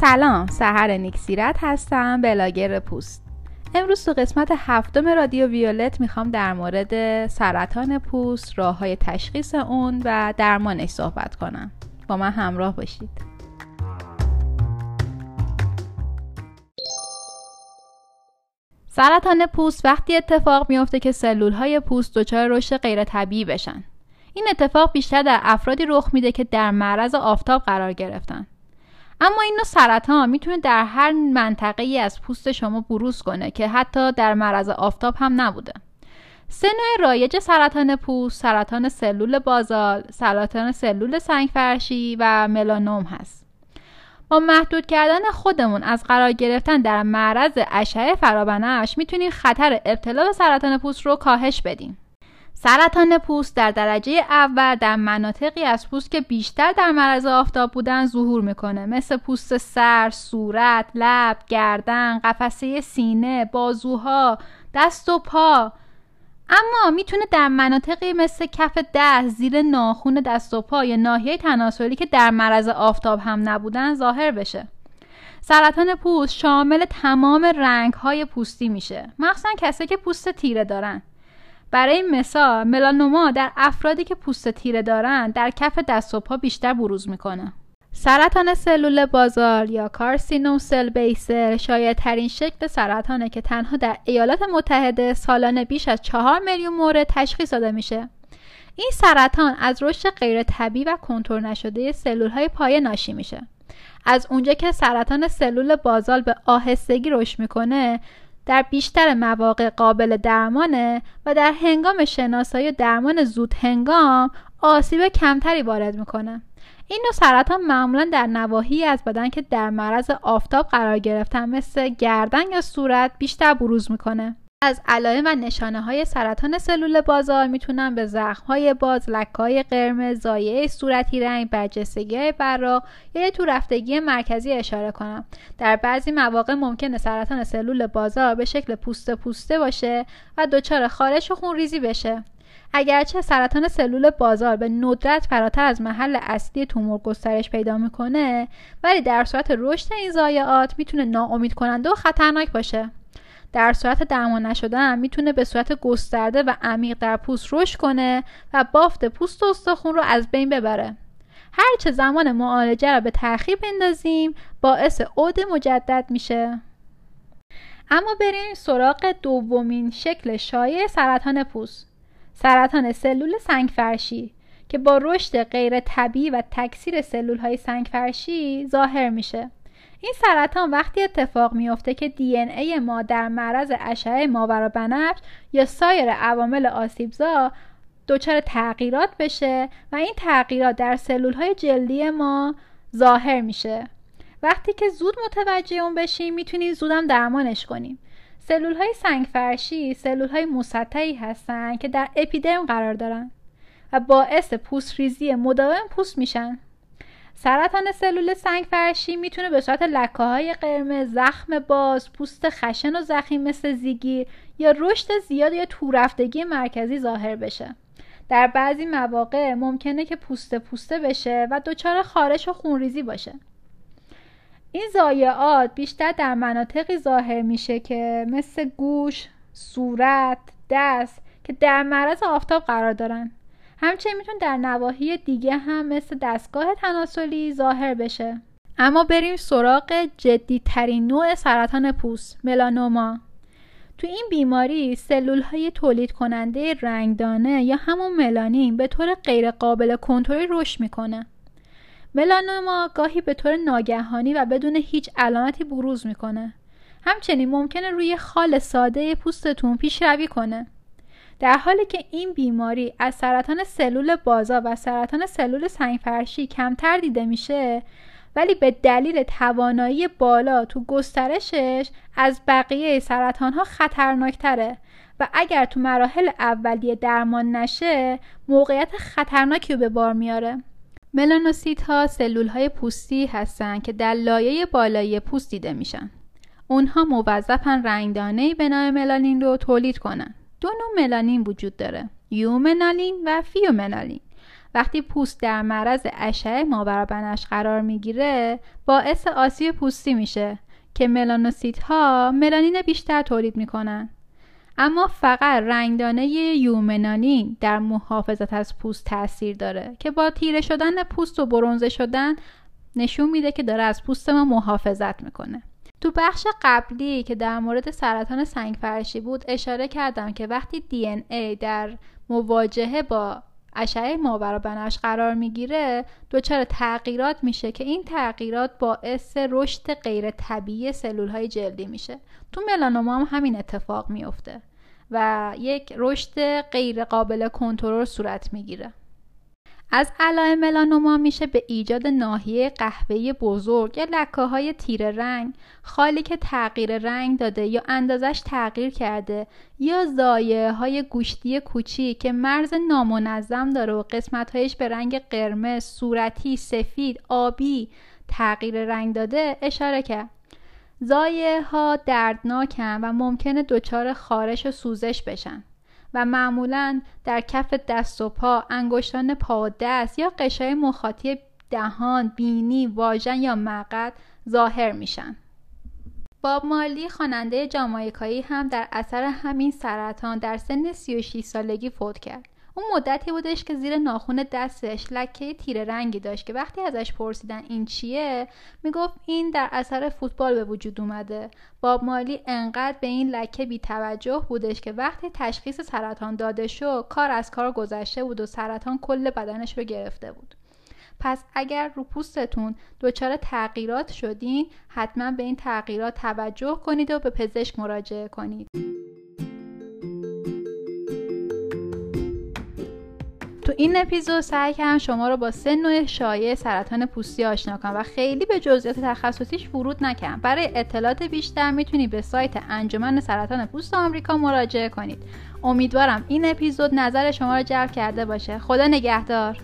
سلام سهر نیکسیرت هستم بلاگر پوست. امروز تو قسمت هفتم رادیو ویولت می‌خوام در مورد سرطان پوست راه های تشخیص اون و درمانش صحبت کنم. با من همراه باشید. سرطان پوست وقتی اتفاق میافته که سلول های پوست دچار رشد غیر طبیعی بشن. این اتفاق بیشتر در افرادی رخ میده که در معرض آفتاب قرار گرفتن. اما این نوع سرطان می‌تونه در هر منطقه ای از پوست شما بروز کنه که حتی در معرض آفتاب هم نبوده. سه نوع رایج سرطان پوست سرطان سلول بازال سرطان سلول سنگفرشی و ملانوم هست. با محدود کردن خودمون از قرار گرفتن در معرض اشعه فرابنفش می‌تونیم خطر ابتلا به سرطان پوست رو کاهش بدیم. سرطان پوست در درجه اول در مناطقی از پوست که بیشتر در معرض آفتاب بودن ظهور می‌کنه. مثل پوست سر، صورت، لب، گردن، قفسه سینه، بازوها، دست و پا. اما می‌تونه در مناطقی مثل کف دست، زیر ناخون دست و پا یا ناحیه تناسلی که در معرض آفتاب هم نبودن ظاهر بشه. سرطان پوست شامل تمام رنگ های پوستی میشه. مخصوصا کسایی که پوست تیره دارن. برای مثال ملانوما در افرادی که پوست تیره دارند در کف دست و پا بیشتر بروز می‌کنه. سرطان سلول بازار یا کارسینوم سل بیسر شاید ترین شکل سرطانه که تنها در ایالات متحده سالانه بیش از چهار میلیون مورد تشخیص داده میشه. این سرطان از رشد غیر طبیعی و کنترل نشده سلول های پایه ناشی میشه. از اونجا که سرطان سلول بازال به آهستگی رشد می‌کنه در بیشتر مواقع قابل درمانه و در هنگام شناسایی درمان زود هنگام آسیب کمتری وارد می‌کنه. این نوع سرطان معمولا در نواحی از بدن که در معرض آفتاب قرار گرفتن مثل گردن یا صورت بیشتر بروز می‌کنه. از علائم و نشانه های سرطان سلول بازار می‌تونن به زخم های باز، لکه های قرمز، زایه صورتی رنگ، برجستگی های برا یا تو رفتگی مرکزی اشاره کنم. در بعضی مواقع ممکنه سرطان سلول بازار به شکل پوسته پوسته باشه و دچار خارش و خونریزی بشه. اگرچه سرطان سلول بازار به ندرت فراتر از محل اصلی تومور گسترش پیدا می‌کنه ولی در صورت رشد این ضایعات می‌تونه ناامید کننده و خطرناک باشه در صورت درمان نشدن می‌تونه به صورت گسترده و عمیق در پوست رشد کنه و بافت پوست و استخون رو از بین ببره. هرچه زمان معالجه رو به تأخیر بندازیم باعث عود مجدد میشه. اما بریم سراغ دومین شکل شایع سرطان پوست. سرطان سلول سنگفرشی که با رشد غیر طبیعی و تکثیر سلول های سنگفرشی ظاهر میشه. این سرطان وقتی اتفاق میافته که دی ای ما در معرض اشعه ماورا بنفش یا سایر عوامل آسیبزا دچار تغییرات بشه و این تغییرات در سلول های جلدی ما ظاهر میشه. وقتی که زود متوجه اون بشیم می‌تونیم زودم درمانش کنیم. سلول های سنگفرشی سلول های مسطحی هستن که در اپیدرم قرار دارن و باعث پوست ریزی مداوم پوست میشن. سرطان سلول سنگ فرشی می‌تونه به صورت لکه های قرمز، زخم باز، پوست خشن و زخیم مثل زیگی یا رشد زیاد یا تورفتگی مرکزی ظاهر بشه. در بعضی مواقع ممکنه که پوسته پوسته بشه و دچار خارش و خونریزی باشه. این ضایعات بیشتر در مناطقی ظاهر میشه که مثل گوش، صورت، دست که در معرض آفتاب قرار دارن. همچنین می‌تونه در نواحی دیگه هم مثل دستگاه تناسلی ظاهر بشه. اما بریم سراغ جدی ترین نوع سرطان پوست ملانوما. تو این بیماری سلول های تولید کننده رنگدانه یا همون ملانین به طور غیر قابل کنترل رشد می‌کنه. ملانوما گاهی به طور ناگهانی و بدون هیچ علامتی بروز می‌کنه. همچنین ممکنه روی خال ساده پوستتون پیشروی کنه. در حالی که این بیماری از سرطان سلول بازا و سرطان سلول سنگفرشی کمتر دیده میشه ولی به دلیل توانایی بالا تو گسترشش از بقیه سرطان ها خطرناکتره و اگر تو مراحل اولیه درمان نشه موقعیت خطرناکی رو به بار میاره. ملانوسیت ها سلول های پوستی هستند که در لایه بالایی پوست دیده میشن. اونها موظفن رنگدانه به نام ملانین رو تولید کنن. دو نوع ملانین وجود داره. یوملانین و فئوملانین. وقتی پوست در معرض اشعه ماورابنفش قرار می‌گیره باعث آسیب پوستی میشه که ملانوسیت ها ملانین بیشتر تولید می‌کنن. اما فقط رنگدانه یوملانین در محافظت از پوست تاثیر داره که با تیره شدن پوست و برونزه شدن نشون میده که داره از پوست ما محافظت می‌کنه. تو بخش قبلی که در مورد سرطان سنگ فرشی بود اشاره کردم که وقتی دی ای در مواجهه با اشعه ماورا بنفش قرار می‌گیره دچار تغییرات میشه که این تغییرات باعث رشد غیر طبیعی سلول های جلدی میشه. تو ملانوما هم همین اتفاق میفته و یک رشد غیر قابل کنترل صورت می‌گیره. از علائم ملانوما میشه به ایجاد ناحیه قهوه‌ای بزرگ یا لکه های تیره رنگ خالی که تغییر رنگ داده یا اندازش تغییر کرده یا زایه های گوشتی کوچیک که مرز نامنظم داره و قسمت به رنگ قرمز، صورتی، سفید، آبی تغییر رنگ داده اشاره کرد. زایه ها دردناکن و ممکنه دچار خارش و سوزش بشن. و معمولا در کف دست و پا، انگشتان پا و دست یا قشای مخاطی دهان، بینی، واژن یا مقد ظاهر میشن. باب مالی خواننده جامایکایی هم در اثر همین سرطان در سن 36 سالگی فوت کرد. اون مدتی بودش که زیر ناخون دستش لکه تیره رنگی داشت که وقتی ازش پرسیدن این چیه می‌گفت این در اثر فوتبال به وجود اومده. باب مالی انقدر به این لکه بی توجه بودش که وقتی تشخیص سرطان داده شد کار از کار گذشته بود و سرطان کل بدنش رو گرفته بود. پس اگر رو پوستتون دچار تغییرات شدین حتما به این تغییرات توجه کنید و به پزشک مراجعه کنید. این اپیزود سعی کردم شما رو با سه نوع شایع سرطان پوستی آشنا کنم و خیلی به جزئیات تخصصیش ورود نکنم برای اطلاعات بیشتر می‌تونید به سایت انجمن سرطان پوست آمریکا مراجعه کنید. امیدوارم این اپیزود نظر شما رو جلب کرده باشه. خدا نگهدار.